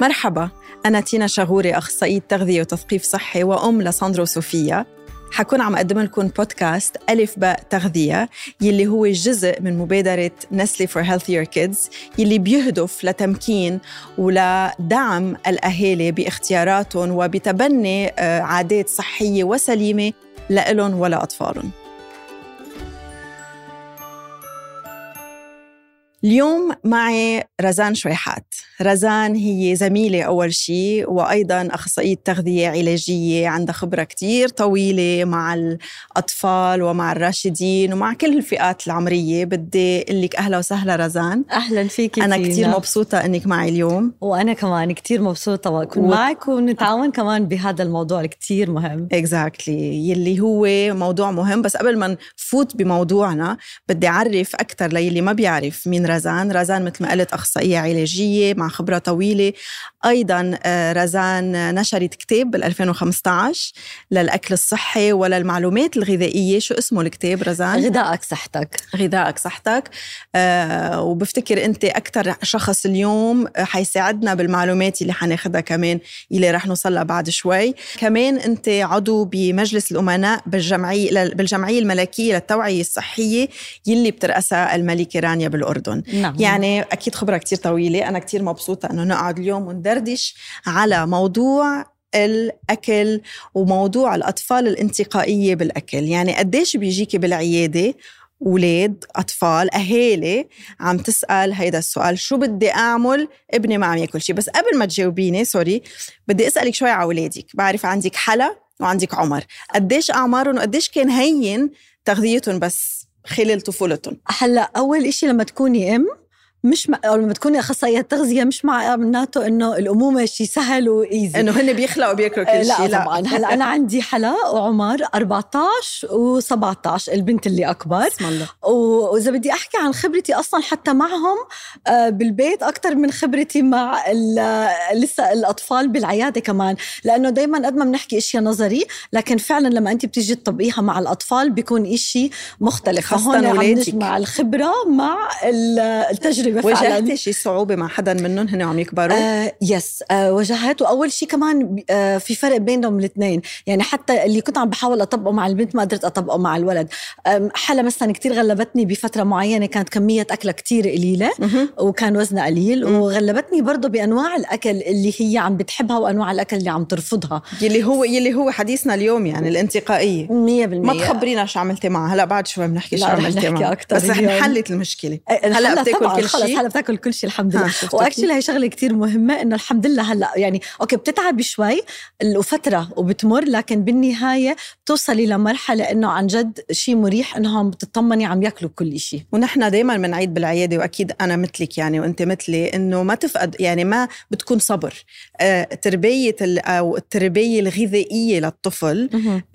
مرحبا أنا تينا شغوري أخصائية تغذية وتثقيف صحي وأم لساندرو وصوفيا حكون عم أقدم لكم بودكاست ألف باء تغذية يلي هو جزء من مبادرة Nestlé for Healthier Kids يلي بيهدف لتمكين ولدعم الأهالي باختياراتهم وبتبني آه، عادات صحية وسليمة لإلهم ولأطفالهم اليوم معي رزان شويحات. رزان هي زميلة أول شيء وأيضا أخصائية تغذية علاجية عندها خبرة كتير طويلة مع الأطفال ومع الراشدين ومع كل الفئات العمرية. بدي أقول لك أهلا وسهلا رزان. أهلا فيك أنا كتير مبسوطة أنك معي اليوم. وأنا كمان كتير مبسوطة وأكون و... معك ونتعاون كمان بهذا الموضوع كتير مهم. Exactly. يلي هو موضوع مهم. بس قبل ما نفوت بموضوعنا بدي أعرف أكثر للي ما بيعرف مين رزان. رزان مثل ما قلت أخصائية علاجية مع خبرة طويلة. أيضا آه، رزان نشرت كتاب بال 2015 للأكل الصحي وللمعلومات الغذائية. شو اسمه الكتاب رزان؟ غذائك صحتك. غذائك صحتك. آه وبفتكر أنت أكثر شخص اليوم حيساعدنا بالمعلومات اللي حناخدها كمان اللي رح نوصلها بعد شوي. كمان أنت عضو بمجلس الأمناء بالجمعية بالجمعية الملكية للتوعية الصحية يلي بترأسها الملكة رانيا بالأردن. نعم. يعني أكيد خبرة كتير طويلة. أنا كتير مبسوطة أنه نقعد اليوم وندردش على موضوع الأكل وموضوع الأطفال الانتقائية بالأكل. يعني قديش بيجيكي بالعيادة أولاد أطفال أهالي عم تسأل هيدا السؤال شو بدي أعمل؟ ابني ما عم ياكل شيء بس قبل ما تجاوبيني سوري بدي أسألك شوي على أولادك. بعرف عندك حلا وعندك عمر. قديش أعمارهم وقديش كان هين تغذيتهم بس؟ خلال طفولتهم. هلأ أول إشي لما تكوني أم مش مع... لما تكوني أخصائية تغذيه مش معناته إنه الأمومة شيء سهل وايزي إنه هن بيخلقوا بياكلوا كل شيء لا, طبعا. هلأ أنا عندي حلا وعمر 14 و17 البنت اللي أكبر. بسم الله. وإذا بدي أحكي عن خبرتي أصلا حتى معهم آه، بالبيت أكثر من خبرتي مع لسه الأطفال بالعيادة كمان. لأنه دائما قد ما بنحكي إشياء نظري لكن فعلا لما انت بتيجي تطبقيها مع الأطفال بيكون شيء مختلف. فهون عم نجمع الخبرة مع التجربة. تجربه واجهتي شي صعوبة مع حدا منهم هن عم يكبروا؟ آه يس آه واجهت وأول شيء كمان آه في فرق بينهم الاثنين. يعني حتى اللي كنت عم بحاول أطبقه مع البنت ما قدرت أطبقه مع الولد. حلا مثلا كتير غلبتني بفترة معينة. كانت كمية أكلها كتير قليلة وكان وزنها قليل. وغلبتني برضه بأنواع الأكل اللي هي عم بتحبها وأنواع الأكل اللي عم ترفضها. يلي هو يلي هو حديثنا اليوم يعني الانتقائية. 100% ما تخبرينا شو عملتي معها. هلأ بعد شوي بنحكي شو عملتي معها. بس رح نحلت المشكلة. هلأ بتاكل كل شيء خلص هلا بتاكل كل شيء الحمد لله. وأكشلي هي شغلة كتير مهمة إنه الحمد لله هلا يعني أوكي بتتعبي شوي وفترة وبتمر لكن بالنهاية بتوصلي لمرحلة إنه عن جد شيء مريح انهم بتطمني عم ياكلوا كل شيء ونحن دائما بنعيد بالعيادة وأكيد أنا مثلك يعني وأنت مثلي إنه ما تفقد يعني ما بتكون صبر. آه تربية أو التربية الغذائية للطفل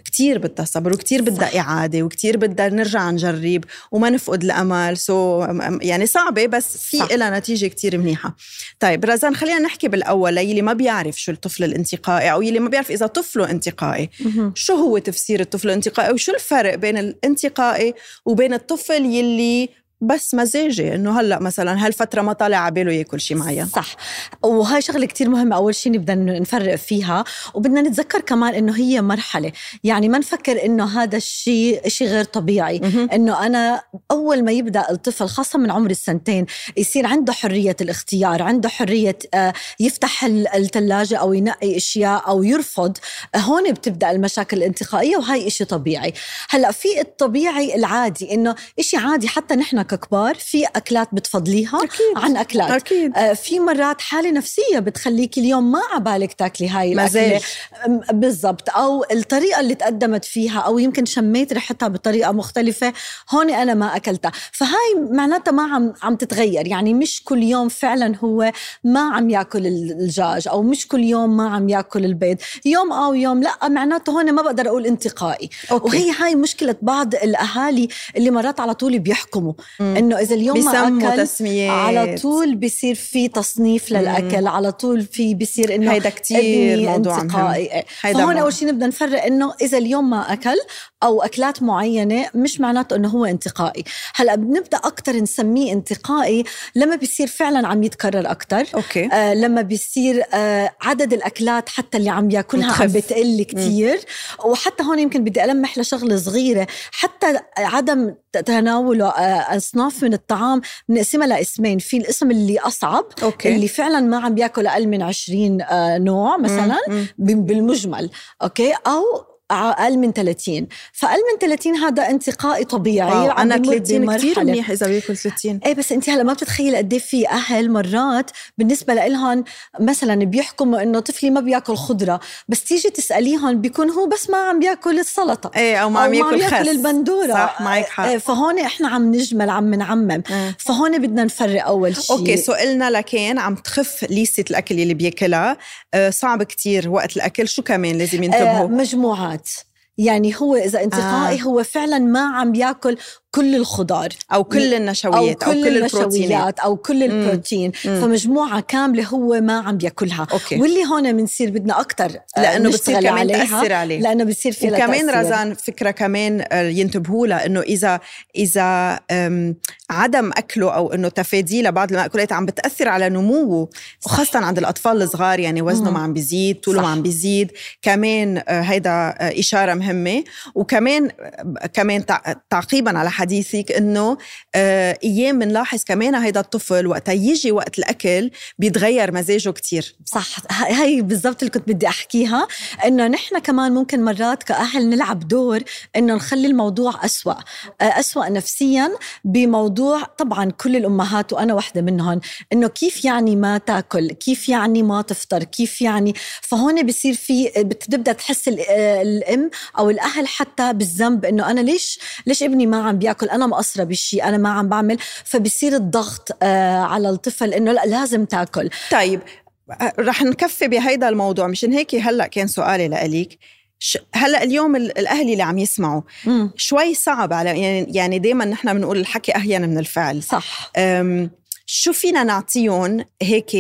كتير بدها صبر وكتير بدها إعادة وكتير بدها نرجع نجرب وما نفقد الأمل. سو يعني صعبة بس في لها نتيجة كتير منيحة. طيب رزان خلينا نحكي بالأول للي ما بيعرف شو الطفل الانتقائي أو يلي ما بيعرف إذا طفله انتقائي. شو هو تفسير الطفل الانتقائي؟ وشو الفرق بين الانتقائي وبين الطفل يلي بس مزاجي إنه هلأ مثلا هالفترة ما طالع على باله ياكل شيء معين صح. وهاي شغلة كتير مهمة أول شيء نبدأ نفرق فيها. وبدنا نتذكر كمان إنه هي مرحلة. يعني ما نفكر إنه هذا الشيء شيء غير طبيعي. إنه أنا أول ما يبدأ الطفل خاصة من عمر السنتين يصير عنده حرية الاختيار عنده حرية آه، يفتح الثلاجه أو ينقي أشياء أو يرفض. هون بتبدأ المشاكل الانتقائية وهي شيء طبيعي. هلأ في الطبيعي العادي إنه شيء عادي حتى نحن ككبار في أكلات بتفضليها أكيد. عن أكلات. أكيد. آه في مرات حالة نفسية بتخليك اليوم ما عبالك تاكلي هاي الأكلة. بالضبط. أو الطريقة اللي تقدمت فيها أو يمكن شميت ريحتها بطريقة مختلفة هون أنا ما أكلتها. فهاي معناتها ما عم عم تتغير. يعني مش كل يوم فعلا هو ما عم ياكل الدجاج أو مش كل يوم ما عم ياكل البيض. يوم أو يوم لا معناته هون ما بقدر أقول انتقائي. أوكي. وهي هاي مشكلة بعض الأهالي اللي مرات على طول بيحكموا. إنه إذا اليوم ما أكل تسميات. على طول بصير في تصنيف للأكل مم. على طول في بصير إنه هيدا كثير موضوع مهم. فهون أول شيء نبدأ نفرق إنه إذا اليوم ما أكل أو أكلات معينة مش معناته إنه هو انتقائي. هلأ بنبدأ أكثر نسميه انتقائي لما بيصير فعلا عم يتكرر أكثر okay. آه لما بيصير آه عدد الأكلات حتى اللي عم يأكلها عم بتقل كثير وحتى هون يمكن بدي ألمح لشغلة صغيرة. حتى عدم تناوله آه، أصناف من الطعام بنقسمها لقسمين. في القسم اللي أصعب okay. اللي فعلا ما عم بيأكل أقل من 20 آه، نوع مثلا مم. بالمجمل. okay؟ أو أقل من 30 فأقل من 30 هذا انتقائي طبيعي أنا بمر 30 كثير. منيح إذا بياكل 30 إيه بس انت هلا ما بتتخيل قد إيه في أهل مرات بالنسبة لهم مثلا بيحكموا إنه طفلي ما بياكل خضرة بس تيجي تساليهم بيكون هو بس ما عم بياكل السلطة. إيه أو ما عم ياكل خس. ياكل البندورة. صح معك حق. إيه، فهون إحنا عم نجمل عم نعمم. إيه. فهون بدنا نفرق أول شيء okay سؤالنا لكن عم تخف ليستة الأكل اللي بياكلها. آه، صعب كتير وقت الأكل. شو كمان لازم آه ينتبهوا مجموعات. يعني هو إذا انتقائي آه. هو فعلا ما عم يأكل كل الخضار أو كل النشويات أو كل, البروتينات النشويات أو كل البروتين. مم. فمجموعة كاملة هو ما عم بياكلها أوكي. واللي هون بنصير بدنا أكثر لأنه بتصير كمان عليها. تاثر عليه. لأنه بصير في وكمان. رزان فكرة كمان آه، ينتبهوا لها إنه إذا إذا عدم أكله أو إنه تفاديه لبعض المأكولات عم بتأثر على نموه وخاصه عند الأطفال الصغار يعني وزنه. ما عم بيزيد طوله. ما عم بيزيد. كمان آه، هيدا آه، إشارة مهمة. وكمان آه، كمان تع- تعقيبا على حديثك انه آه، إيام بنلاحظ كمان هيدا الطفل وقتها يجي وقت الأكل بيتغير مزاجه كتير. صح هي بالضبط اللي كنت بدي أحكيها إنه نحن كمان ممكن مرات كأهل نلعب دور إنه نخلي الموضوع أسوأ آه، أسوأ نفسيا بموضوع طبعا كل الأمهات وأنا واحدة منهم إنه كيف يعني ما تاكل كيف يعني ما تفطر كيف يعني فهون بصير في بتبدأ تحس آه، الأم أو الأهل حتى بالذنب إنه أنا ليش ليش ابني ما عم بياكل؟ أنا مقصرة بالشيء أنا ما عم بعمل فبصير الضغط آه، على الطفل إنه لا لازم تاكل. طيب رح نكفي بهيدا الموضوع. مشان هيك هلأ كان سؤالي لإليك. ش- هلأ اليوم ال- الاهل اللي عم يسمعوا مم. شوي صعب على يعني يعني دائما نحن بنقول الحكي أهين من الفعل. صح. شو فينا نعطيهم هيك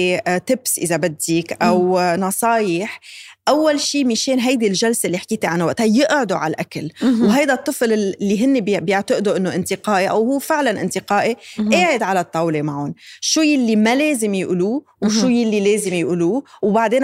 تبس إذا بدك أو نصايح أول شيء مشان هيدي الجلسة اللي حكيتي عنها وقتها يقعدوا على الأكل. وهيدا الطفل اللي هن بي- بيعتقدوا إنه انتقائي أو هو فعلا انتقائي. قاعد على الطاولة معهم. شو يلي ما لازم يقولوه وشو. يلي لازم يقولوه وبعدين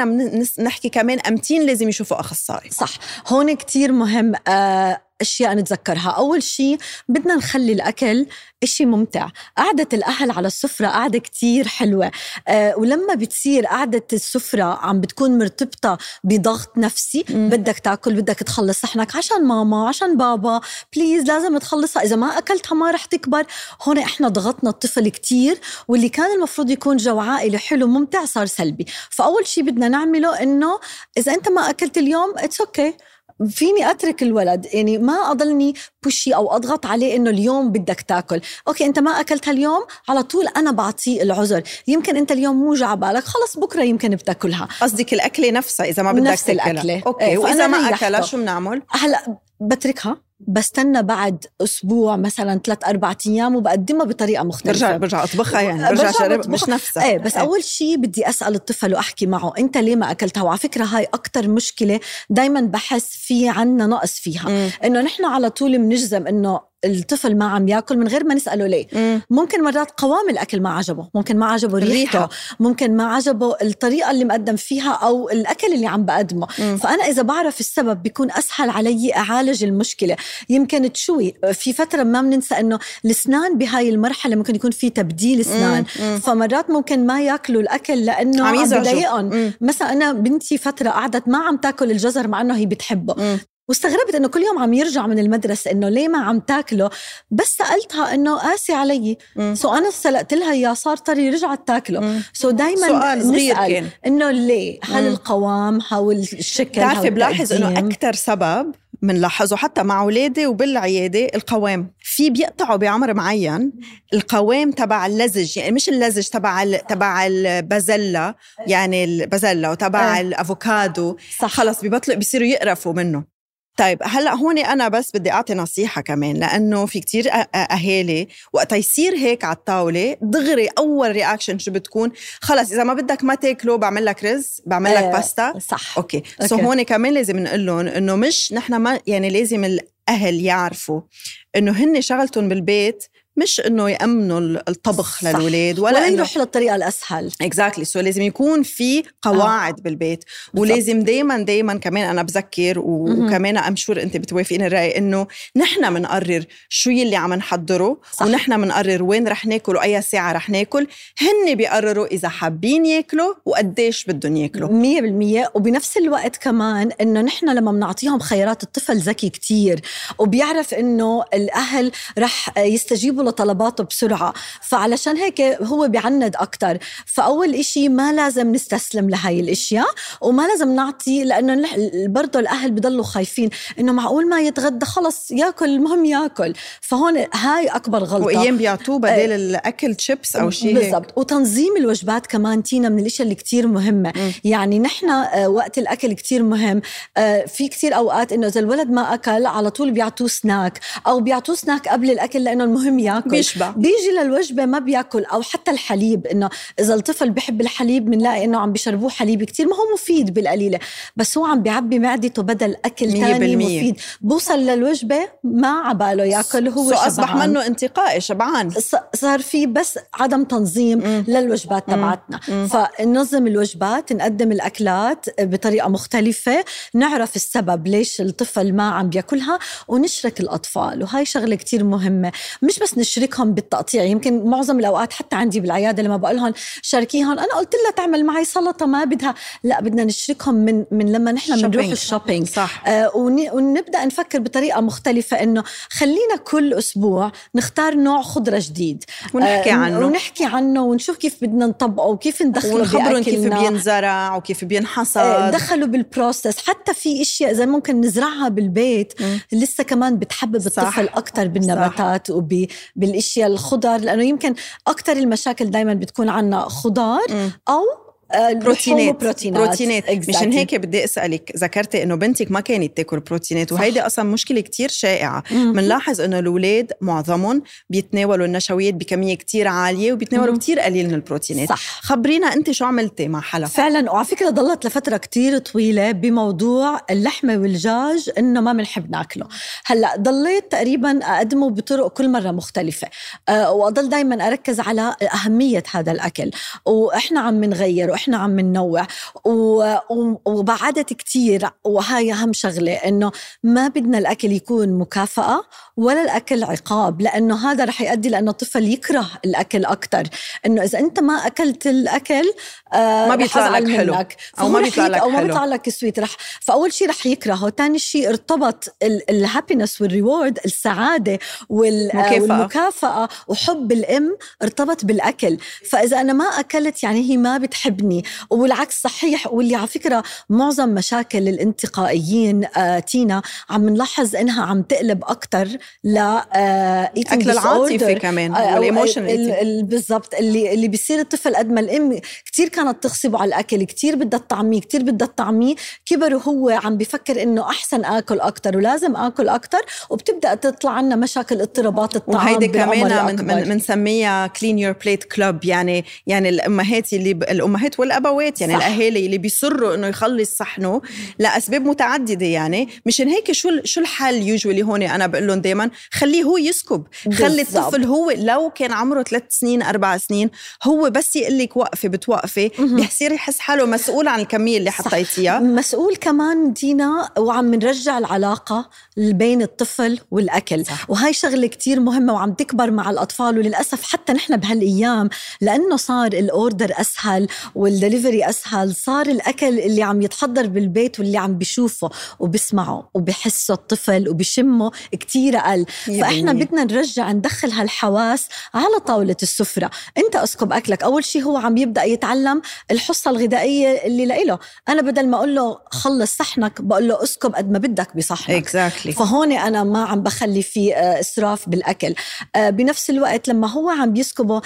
نحكي كمان أمتين لازم يشوفوا أخصائي. صح. هون كتير مهم آه، أشياء نتذكرها. أول شيء بدنا نخلي الأكل إشي ممتع. قعدة الأهل على السفرة قعدة كتير حلوة. أه ولما بتصير قعدة السفرة عم بتكون مرتبطة بضغط نفسي. مم. بدك تاكل بدك تخلص صحنك عشان ماما عشان بابا. please لازم تخلصها. إذا ما أكلتها ما رح تكبر. هون إحنا ضغطنا الطفل كتير واللي كان المفروض يكون جو عائلي حلو ممتع صار سلبي. فأول شيء بدنا نعمله إنه إذا أنت ما أكلت اليوم it's okay okay. فيني أترك الولد يعني ما أضلني بوشي أو أضغط عليه إنه اليوم بدك تاكل okay أنت ما أكلتها اليوم على طول أنا بعطيه العذر يمكن أنت اليوم مو جا بالك خلص بكرة يمكن بتاكلها قصدك الأكلة نفسها إذا ما بدك نفس تاكلها. الأكلة. okay إيه، وإذا ما. أكلها شو بنعمل هلأ بتركها بستنى بعد أسبوع مثلا ثلاث أربع أيام وبقدمها بطريقة مختلفة. برجع برجع أطبخها يعني. برجع برجع بجرب. مش نفسها. إيه بس أول شيء بدي أسأل الطفل وأحكي معه أنت ليه ما أكلتها؟ وعلى فكرة هاي أكثر مشكلة دائما بحس في عنا نقص فيها. إنه نحن على طول بنجزم إنه الطفل ما عم ياكل من غير ما نسأله ليه مم. ممكن مرات قوام الأكل ما عجبه ممكن ما عجبه ريحته الريحة. ممكن ما عجبه الطريقة اللي مقدم فيها أو الأكل اللي عم بقدمه مم. فأنا إذا بعرف السبب بيكون أسهل علي أعالج المشكلة يمكن تشوي في فترة ما بننسى إنه الأسنان بهاي المرحلة ممكن يكون في تبديل أسنان مم. فمرات ممكن ما ياكلوا الأكل لأنه عم عم. بضايقهم. مثلا أنا بنتي فترة قعدت ما عم تاكل الجزر مع إنه هي بتحبه مم. واستغربت إنه كل يوم عم يرجع من المدرسة إنه ليه ما عم تاكله بس سألتها إنه قاسي علي. so أنا سلقت لها إياه صار طري رجعت تاكله. so دائما سؤال صغير كان إنه ليه هل. القوام هو الشكل بتعرفي بلاحظ إنه؟ أكثر سبب بنلاحظه حتى مع أولادي وبالعيادة القوام في بيقطعوا بعمر معين القوام تبع اللزج يعني مش اللزج تبع ال- تبع البازلا يعني البازلا وتبع إيه. الأفوكادو صح خلص ببطلوا بيصيروا يقرفوا منه طيب هلأ هون أنا بس بدي أعطي نصيحة كمان لأنه في كتير أهالي وقت يصير هيك على الطاولة دغري أول reaction شو بتكون؟ خلص إذا ما بدك ما تاكله بعمل لك رز بعمل لك باستا. صح. Okay. So هون كمان لازم نقول لهم إنه مش نحن ما يعني لازم الأهل يعرفوا إنه هن شغلتهم بالبيت مش إنه يأمنوا الطبخ للاولاد ولا, ولا يروحوا للطريقة الأسهل. Exactly. So لازم يكون في قواعد آه. بالبيت. ولازم دائما دائما كمان أنا بذكر وكمان ام شور أنت بتوافقين الرأي إنه نحن بنقرر شو يلي عم نحضره صح. ونحن بنقرر وين رح ناكل وأي ساعة رح ناكل. هن بيقرروا إذا حابين ياكلوا وقديش بدهم ياكلوا. 100% وبنفس الوقت كمان إنه نحن لما بنعطيهم خيارات الطفل ذكي كتير وبيعرف إنه الأهل رح يستجيبوا لطلباته بسرعة. فعلشان هيك هو بيعند أكتر. فأول إشي ما لازم نستسلم لهاي الأشياء وما لازم نعطي لأنه برضه الأهل بضلوا خايفين إنه معقول ما يتغدى خلص ياكل المهم ياكل. فهون هاي أكبر غلطة. وأيام بيعطوه بدل الأكل شيبس أو شيء بالضبط. وتنظيم الوجبات كمان تينا من الأشياء اللي كتير مهمة. م. يعني نحن آه، وقت الأكل كتير مهم. آه، في كتير أوقات إنه إذا الولد ما أكل على طول بيعطوه سناك أو بيعطوه سناك قبل الأكل لأنه المهم ياكل بيشبع. بيجي للوجبة ما بياكل. أو حتى الحليب إنه إذا الطفل بحب الحليب بنلاقي إنه عم بيشربوه حليب كتير. ما هو مفيد بالقليلة. بس هو عم بيعبي معدته بدل أكل ثاني مفيد. بوصل للوجبة ما عباله ياكل. هو شبعان أصبح منه انتقائي شبعان. صار في بس عدم تنظيم مم. للوجبات تبعتنا. فننظم الوجبات نقدم الأكلات بطريقة مختلفة. نعرف السبب ليش الطفل ما عم بياكلها ونشرك الأطفال. وهاي شغلة كتير مهمة. مش بس نشركهم بالتقطيع. يمكن معظم الأوقات حتى عندي بالعيادة لما بقول لهم شاركيهم أنا قلت لها تعمل معي سلطة ما بدها. لا بدنا نشركهم من من لما نحن بنروح ال shopping صح. آه ونبدأ نفكر بطريقة مختلفة إنه خلينا كل أسبوع نختار نوع خضرة جديد. ونحكي آه عنه. ونحكي عنه ونشوف كيف بدنا نطبقه وكيف ندخله ونخبرهم كيف بينزرع وكيف بينحصد آه دخلوا بال process حتى في إشياء اذا ممكن نزرعها بالبيت. م. لسه كمان بتحبب الطفل أكثر بالنباتات وب بالإشياء الخضر لأنه يمكن أكثر المشاكل دائما بتكون عنا خضار أو بروتينات بروتينات, بروتينات. exactly. مشان هيك بدي أسألك ذكرتي إنه بنتك ما كانت تاكل بروتينات وهيدي أصلا مشكلة كتير شائعة. بنلاحظ إنه الأولاد معظمهم بيتناولوا النشويات بكمية كتير عالية وبيتناولوا كتير قليل من البروتينات. صح. خبرينا أنت شو عملتي مع حلا فعلا وعلى فكرة ضلت لفترة كتير طويلة بموضوع اللحمة والدجاج إنه ما بنحب ناكله. هلأ ضليت تقريبا أقدمه بطرق كل مرة مختلفة. أه وأضل دائما أركز على أهمية هذا الأكل. وإحنا عم نغير إحنا عم ننوع. وبعدت كتير. وهاي أهم شغلة إنه ما بدنا الأكل يكون مكافأة ولا الأكل عقاب لأنه هذا رح يؤدي لأنه الطفل يكره الأكل أكثر إنه إذا أنت ما أكلت الأكل آه ما بيطلع لك حلو. أو ما بيطلع لك أو ما بيطلع لك sweet رح فأول شيء رح يكرهه. ثاني شيء ارتبط ال happiness وال reward السعادة والمكافأة وحب الأم ارتبط بالأكل. فإذا أنا ما أكلت يعني هي ما بتحبني. والعكس صحيح. واللي على فكرة معظم مشاكل الانتقائيين آه تينا عم نلاحظ إنها عم تقلب أكثر ل آه أكل العاطفي كمان آه وال emotion بالضبط اللي اللي بيصير الطفل قد ما الأم كثير كانت تغصبه على الأكل كثير بدها تطعميه كثير بدها تطعميه كبر وهو عم بفكر إنه أحسن آكل أكثر ولازم آكل أكثر وبتبدأ تطلع عنا مشاكل اضطرابات الطعام وهيدي كمان بنسميها clean your plate club يعني يعني الأمهات اللي ب... الأمهات والأبوات يعني صح. الأهالي اللي بيصرّوا إنه يخلص صحنه لأسباب متعددة يعني. مشان هيك شو شو الحل يوجولي هون أنا بقول لهم دائما خليه هو يسكب. خلي الطفل هو لو كان عمره ثلاث سنين أربع سنين هو بس يقول لك وقفي بتوقفي بيصير يحس حاله مسؤول عن الكمية اللي حطيتيها. مسؤول كمان دينا وعم نرجع العلاقة بين الطفل والأكل. صح. وهي شغلة كتير مهمة وعم تكبر مع الأطفال وللأسف حتى نحن بهالأيام لأنه صار الأوردر أسهل والدليفري أسهل صار الأكل اللي عم يتحضر بالبيت واللي عم بيشوفه وبسمعه وبحسه الطفل وبشمه كتير أقل. فإحنا بدنا نرجع ندخل هالحواس على طاولة السفرة. أنت أسكب أكلك. أول شيء هو عم يبدأ يتعلم الحصة الغذائية اللي له أنا بدل ما أقول له خلص صحنك بقول له أسكب قد ما بدك بصحنك. Exactly. فهون أنا ما عم بخلي في آه، إسراف بالأكل. آه، بنفس الوقت لما هو عم بيسكبه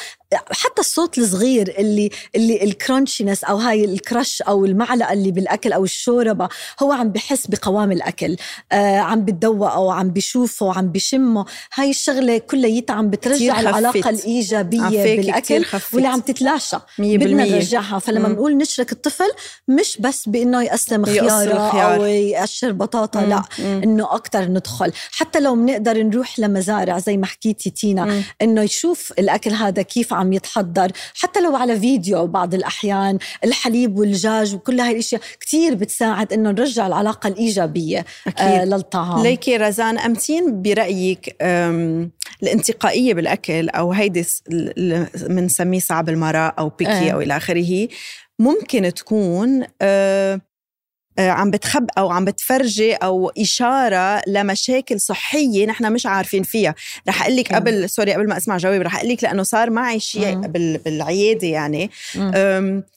حتى الصوت الصغير اللي اللي ال crunch ال crunchiness أو هاي الكرش أو المعلقة اللي بالأكل أو الشوربة هو عم بحس بقوام الأكل. آه عم بتذوقه عم بشوفه عم بشمه. هاي الشغلة كليتها عم بترجع العلاقة الإيجابية بالأكل واللي عم تتلاشى. بدنا نرجعها. فلما بنقول نشرك الطفل مش بس بإنه يقسم خيارة خيار. أو يقشر بطاطا مم. لا إنه أكثر ندخل. حتى لو بنقدر نروح لمزارع زي ما حكيتي تينا إنه يشوف الأكل هذا كيف عم يتحضر حتى لو على فيديو بعض الأحيان الحليب والدجاج وكل هاي الإشياء كثير بتساعد إنه نرجع العلاقة الإيجابية آه، أكيد. آه للطعام ليكي رزان أمتين برأيك الانتقائية بالأكل أو هيدي بنسميه صعب المراء أو بيكي آه. أو إلى آخره ممكن تكون آه، عم بتخب أو عم بتفرجي أو إشارة لمشاكل صحية نحن مش عارفين فيها. رح أقول لك قبل سوري قبل ما أسمع جواب رح أقول لك لأنه صار معي شيء بالعيادة يعني.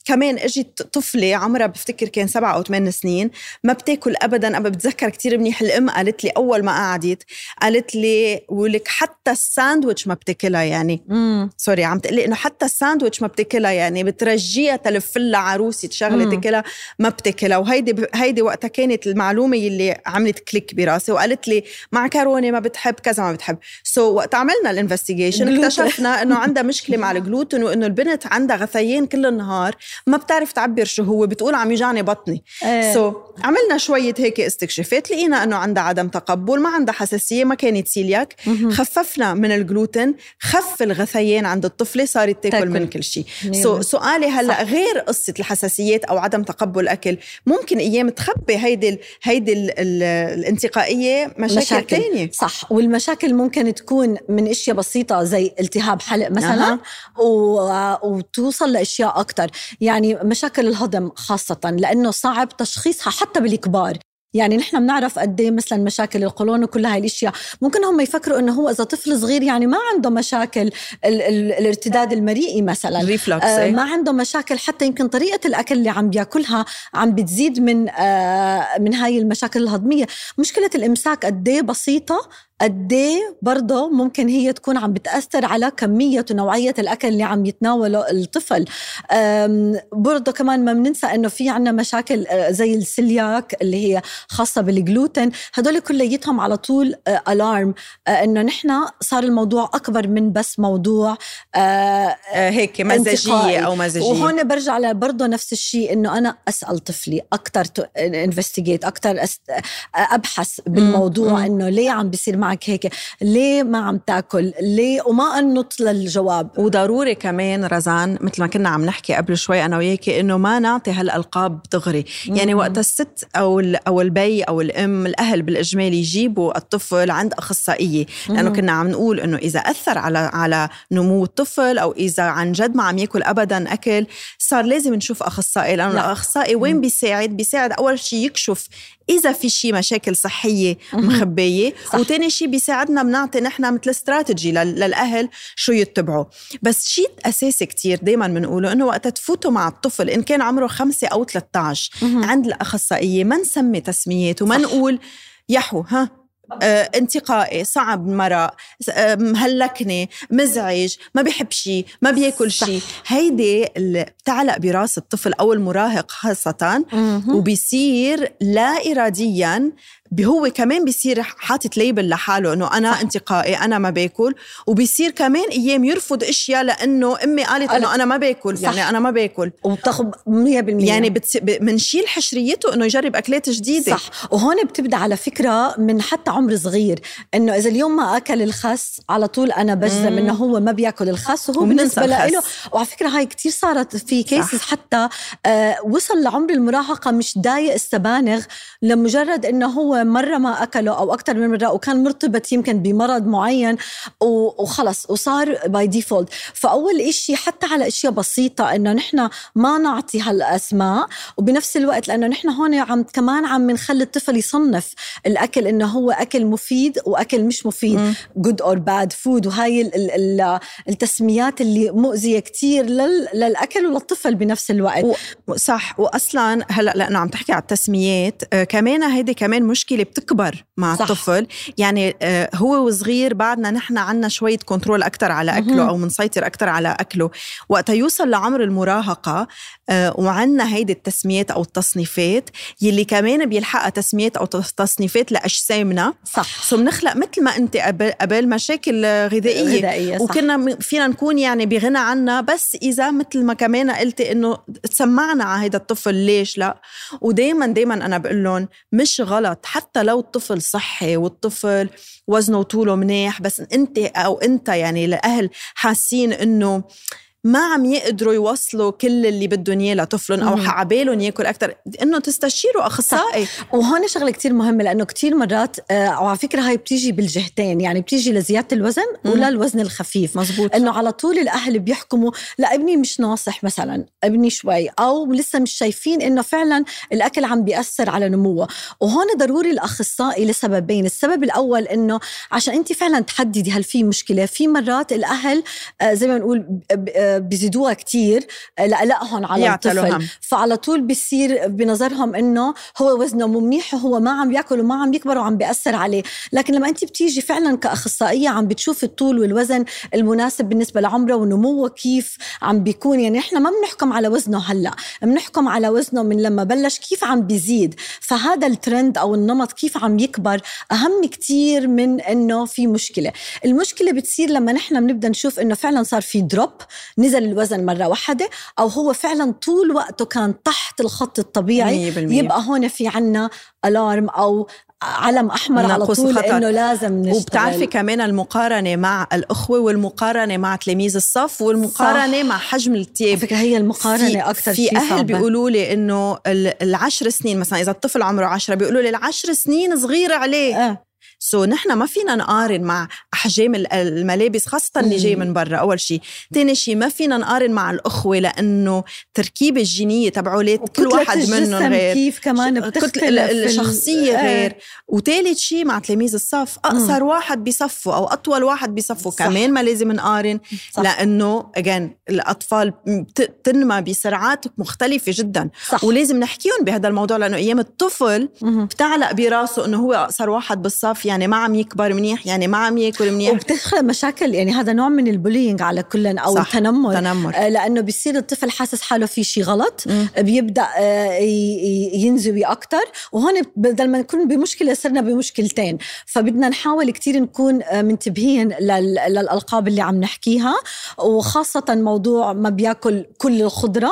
كمان إجت طفلة عمرها بفتكر كان سبعة أو ثمان سنين ما بتاكل ابدا أنا بتذكر كثير منيح الأم قالت لي أول ما قعدت قالت لي ولك حتى الساندويتش ما بتاكلها يعني. مم. Sorry عم تقلي إنه حتى الساندويتش ما بتاكلها يعني بترجيها تلف لها عروسة شغلة تاكلها ما بتاكلها. وهيدي هيدي وقتها كانت المعلومة اللي عملت click براسي وقالت لي معكرونه ما بتحب كذا ما بتحب. So, وقت عملنا ال investigation اكتشفنا إنه عندها مشكلة مع الجلوتين وإنه البنت عندها غثيان كل النهار ما بتعرف تعبر شو هو بتقول عم يوجعني بطني. So إيه. So, عملنا شوية هيك استكشافات لقينا إنه عندها عدم تقبل ما عندها حساسية ما كانت سيلياك خففنا من الجلوتين خف الغثيان عند الطفلة صارت تاكل, تاكل. من كل شيء so, سؤالي هلأ صح. غير قصة الحساسيات أو عدم تقبل الاكل ممكن أيام متخبي هيدي ال هيدي ال ال الانتقائية مشاكل, مشاكل. ثانية صح. والمشاكل ممكن تكون من أشياء بسيطة زي التهاب حلق مثلا أه. وتوصل لأشياء أكثر يعني مشاكل الهضم خاصة لأنه صعب تشخيصها حتى بالكبار. يعني نحن بنعرف قد إيه مثلا مشاكل القولون وكل هاي الأشياء. ممكن هم يفكروا إنه هو إذا طفل صغير يعني ما عنده مشاكل ال ال الارتداد المريئي مثلا. ريفلكس آه إيه؟ ما عنده مشاكل حتى يمكن طريقة الأكل اللي عم بيأكلها عم بتزيد من آه من هاي المشاكل الهضمية. مشكلة الإمساك قد إيه بسيطة؟ قد إيه برضه ممكن هي تكون عم بتأثر على كمية ونوعية الأكل اللي عم يتناوله الطفل. برضه كمان ما بننسى إنه في عنا مشاكل آه، زي السلياك اللي هي خاصة بالجلوتين. هدول كليتهم على طول الارم آه، آه، إنه نحن صار الموضوع أكبر من بس موضوع هيك مزاجية أو مزاجية. وهون برجع برضه نفس الشيء إنه أنا أسأل طفلي أكثر investigate أكثر أبحث بالموضوع إنه ليه عم بيصير مع معك هيك. ليه ما عم تاكل؟ ليه؟ وما انط للجواب. وضروري كمان رزان مثل ما كنا عم نحكي قبل شوي أنا وياك إنه ما نعطي هالألقاب دغري. يعني وقت الست أو أو البي أو الأم الأهل بالإجمال يجيبوا الطفل عند أخصائية. لأنه كنا عم نقول إنه إذا أثر على على نمو الطفل أو إذا عن جد ما عم ياكل ابدا أكل صار لازم نشوف أخصائي. لأنه الأخصائي وين بيساعد؟ بيساعد أول شيء يكشف إذا في شيء مشاكل صحية مخبية. وثاني شيء بيساعدنا بنعطي نحن مثل استراتيجي للأهل شو يتبعوا. بس شيء أساسي كتير دائما بنقوله إنه وقت تفوتوا مع الطفل إن كان عمره خمسة أو 13 عند الأخصائية ما نسمي تسميات وما نقول يحو ها انتقائي صعب مرق آه، مهلكني مزعج ما بيحب شيء ما بياكل شيء هيدي اللي بتعلق براس الطفل أو المراهق خاصة. وبيصير لا اراديا هو كمان بيصير حاطط ليبل لحاله إنه أنا صح. انتقائي أنا ما باكل. وبيصير كمان أيام يرفض أشياء لإنه أمي قالت إنه أنا ما باكل صح. يعني أنا ما باكل. وبتاخذ 100% يعني بتس... بنشيل حشريته إنه يجرب أكلات جديدة. صح. وهون بتبدأ على فكرة من حتى عمر صغير إنه إذا اليوم ما أكل الخس على طول أنا بجزم إنه هو ما بياكل الخس وهو بالنسبة له وعلى فكرة هاي كتير صارت في cases حتى آه وصل لعمر المراهقة مش ذايق السبانخ لمجرد إنه هو مرة ما اكله أو أكثر من مرة وكان مرتبط يمكن بمرض معين وخلص وصار by default فأول إشي حتى على أشياء بسيطة إنه نحن ما نعطي هالأسماء وبنفس الوقت لأنه نحن هون عم كمان عم نخلي الطفل يصنف الأكل إنه هو أكل مفيد وأكل مش مفيد good or bad food وهاي ال ال التسميات اللي مؤذية كتير للأكل وللطفل بنفس الوقت. صح. واصلا هلأ لأنه عم تحكي على التسميات آه كمان هيدي كمان مشكلة مشكلة بتكبر مع صح. الطفل. يعني آه، هو وصغير بعدنا نحن عنا شوية control أكثر على أكله أو منسيطر أكثر على أكله. وقت يوصل لعمر المراهقة آه، وعنا هيدي التسميات أو التصنيفات يلي كمان بيلحقها تسميات أو تصنيفات لأجسامنا. صح. So بنخلق مثل ما أنت قبل قبل مشاكل غذائية, غذائية صح. وكنا فينا نكون يعني بغنى عنها بس إذا مثل ما كمان قلتي إنه تسمعنا على هيدا الطفل ليش لا. ودائما دائما أنا بقول لهم مش غلط. حتى لو الطفل صحي والطفل وزنه وطوله منيح بس إنت أو إنت يعني الاهل حاسين إنه ما عم يقدروا يوصلوا كل اللي بدهم إياه لطفلهم أو عبالهم ياكل أكثر إنه تستشيروا أخصائي. وهون شغلة كثير مهمة لأنه كثير مرات آه وعلى فكرة هاي بتيجي بالجهتين يعني بتيجي لزيادة الوزن ولا الوزن الخفيف. مزبوط. إنه على طول الأهل بيحكموا لا ابني مش ناصح مثلا ابني شوي أو لسه مش شايفين إنه فعلا الأكل عم بيأثر على نموه. وهون ضروري الأخصائي لسببين. السبب الأول إنه عشان أنت فعلا تحددي هل في مشكلة. في مرات الأهل آه زي ما نقول آه بيزيدوها كتير آه، لقلقهم على الطفل. فعلى طول بيصير بنظرهم إنه هو وزنه مو منيح وهو ما عم بياكل وما عم بيكبر وعم بيأثر عليه. لكن لما أنت بتيجي فعلا كأخصائية عم بتشوف الطول والوزن المناسب بالنسبة لعمره ونموه كيف عم بيكون. يعني إحنا ما بنحكم على وزنه هلأ بنحكم على وزنه من لما بلش كيف عم بيزيد. فهذا الترند أو النمط كيف عم يكبر أهم كتير من إنه في مشكلة. المشكلة بتصير لما نحن بنبدأ نشوف إنه فعلا صار في دروب نزل الوزن مرة واحدة أو هو فعلا طول وقته كان تحت الخط الطبيعي 100% يبقى هون في عنا ألارم أو علم أحمر على طول خطر. إنه لازم نشتغل وبتعرفي كمان المقارنة مع الأخوة والمقارنة مع تلاميذ الصف والمقارنة صح. مع حجم التياب فكرة هي المقارنة أكثر في أهل بيقولوا لي إنه العشر سنين مثلا إذا الطفل عمره عشرة بيقولوا لي العشر سنين صغيرة عليه آه. So, نحن ما فينا نقارن مع أحجام الملابس خاصة اللي جاي من برا. أول شيء ثاني شيء ما فينا نقارن مع الأخوة لأنه تركيبه الجينية تبعات كل واحد منهم غير. كيف كمان بتختلف الشخصية آه. غير. وثالث شيء مع تلاميذ الصف أقصر واحد بصفه أو أطول واحد بصفه. كمان ما لازم نقارن صح. لأنه الجين الأطفال بتنمى بسرعات مختلفة جدا. صح. ولازم نحكيهم بهذا الموضوع لأنه أيام الطفل بتعلق براسه إنه هو أقصر واحد بالصف. يعني ما عم يكبر منيح يعني ما عم ياكل منيح وبتخلق مشاكل يعني هذا نوع من ال bullying على كلنا أو صح. التنمر تنمر. آه لأنه بيصير الطفل حاسس حاله في شيء غلط م. بيبدأ آه ينزوي أكثر وهون بدل ما نكون بمشكلة صرنا بمشكلتين فبدنا نحاول كثير نكون آه، منتبهين للألقاب اللي عم نحكيها وخاصة موضوع ما بياكل كل الخضرة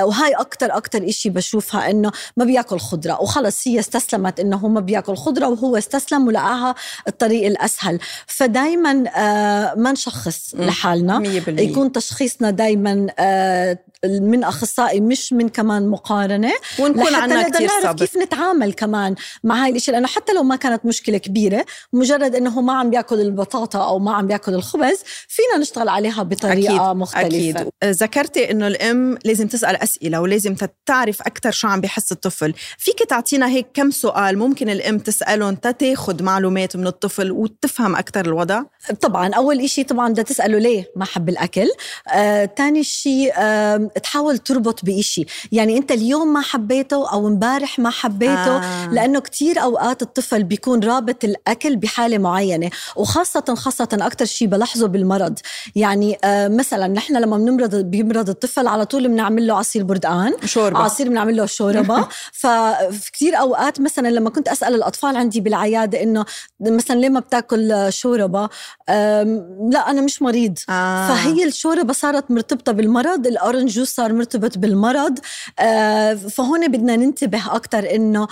وهاي أكثر أكثر شيء بشوفها إنه ما بياكل خضرة وخلص هي استسلمت إنه هو ما بياكل خضرة وهو استسلم ولقى معها الطريق الأسهل. فدائما آه، ما نشخص لحالنا. يكون تشخيصنا دائما آه، من أخصائي مش من كمان مقارنة. ونكون عنا كثير صبر كيف نتعامل كمان مع هاي الاشياء لأنه حتى لو ما كانت مشكلة كبيرة مجرد إنه ما عم بيأكل البطاطا أو ما عم بيأكل الخبز فينا نشتغل عليها بطريقة أكيد. مختلفة. أكيد. ذكرتي إنه الأم لازم تسأل أسئلة ولازم تعرف أكثر شو عم بيحس الطفل. فيك تعطينا هيك كم سؤال ممكن الأم تسألهم تاخذ معلومات من الطفل وتفهم أكثر الوضع؟ طبعا أول شيء طبعا بدها تسأله ليه ما حب الأكل. ثاني آه، شيء آه تحاول تربط بإشي. يعني أنت اليوم ما حبيته أو امبارح ما حبيته آه. لأنه كتير أوقات الطفل بيكون رابط الأكل بحالة معينة وخاصة خاصة أكتر شيء بلاحظه بالمرض. يعني آه مثلا نحن لما بنمرض بيمرض الطفل على طول بنعمل له عصير بردقان شوربة. عصير بنعمل له شوربة. فكتير أوقات مثلا لما كنت أسأل الأطفال عندي بالعيادة إنه مثلا ليه ما بتاكل شوربة؟ لا أنا مش مريض. آه. فهي الشوربة صارت مرتبطة بالمرض الأورنج جوس صار مرتبط بالمرض آه، فهون بدنا ننتبه أكثر إنه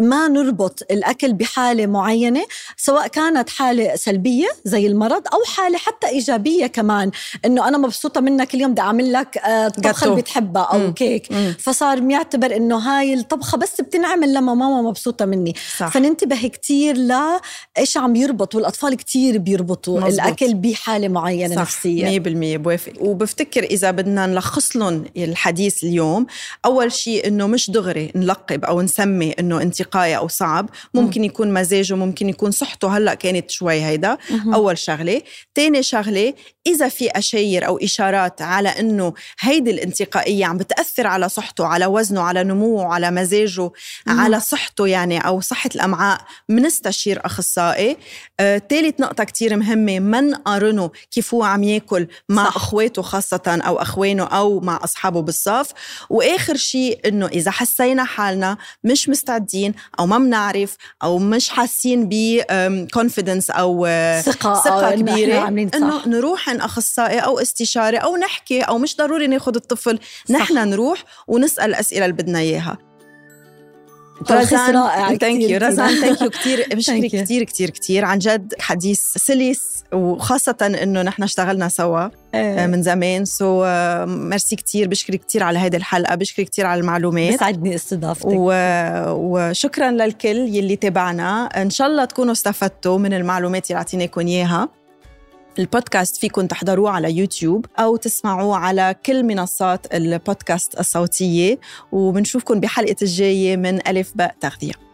ما نربط الأكل بحالة معينة سواء كانت حالة سلبية زي المرض أو حالة حتى إيجابية كمان إنه أنا مبسوطة منك اليوم بدي أعمل لك آه، طبخة اللي بتحبها أو مم. كيك مم. فصار بيعتبر إنه هاي الطبخة بس بتنعمل لما ماما مبسوطة مني صح. فننتبه كتير لا إيش عم يربط والاطفال كتير بيربطوا مزبوط. الأكل بحالة معينة صح. نفسيه 100% بوافق وبفتكر إذا بدنا نلخص لهم الحديث اليوم. أول شيء إنه مش دغري نلقب أو نسمي إنه انتقائي أو صعب. ممكن يكون مزاجه ممكن يكون صحته هلأ كانت شوي هيدا. أول شغلة. ثاني شغلة إذا في أشاير أو إشارات على إنه هيدي الانتقائية عم بتأثر على صحته على وزنه على نموه على مزاجه مم. على صحته يعني أو صحة الأمعاء منستشير أخصائي. ثالث آه، نقطة كتير مهمة ما نقارنه كيف هو عم ياكل مع صح. أخواته خاصة أو أخوانه أو مع أصحابه بالصف. وآخر شيء إنه إذا حسينا حالنا مش مستعدين أو ما بنعرف أو مش حاسين ب كونفيدنس أو آه، ثقة, ثقة كبيرة إنه نروح عن أخصائي أو استشاري أو نحكي أو مش ضروري ناخذ الطفل. نحن نروح ونسأل الاسئله اللي بدنا إياها. رزان رائع thank you رزان thank you كثير بشكرك كثير كثير كثير عن جد حديث سلس وخاصة إنه نحن اشتغلنا سوا إيه. من زمان. so merci كثير بشكرك كثير على هذه الحلقة بشكرك كثير على المعلومات. بسعدني استضافتك. و... وشكرا للكل يلي تابعنا. إن شاء الله تكونوا استفدتوا من المعلومات اللي اعطيناكم إياها. البودكاست فيكم تحضروه على يوتيوب أو تسمعوه على كل منصات البودكاست الصوتية وبنشوفكم بحلقة الجاية من ألف باء تغذية.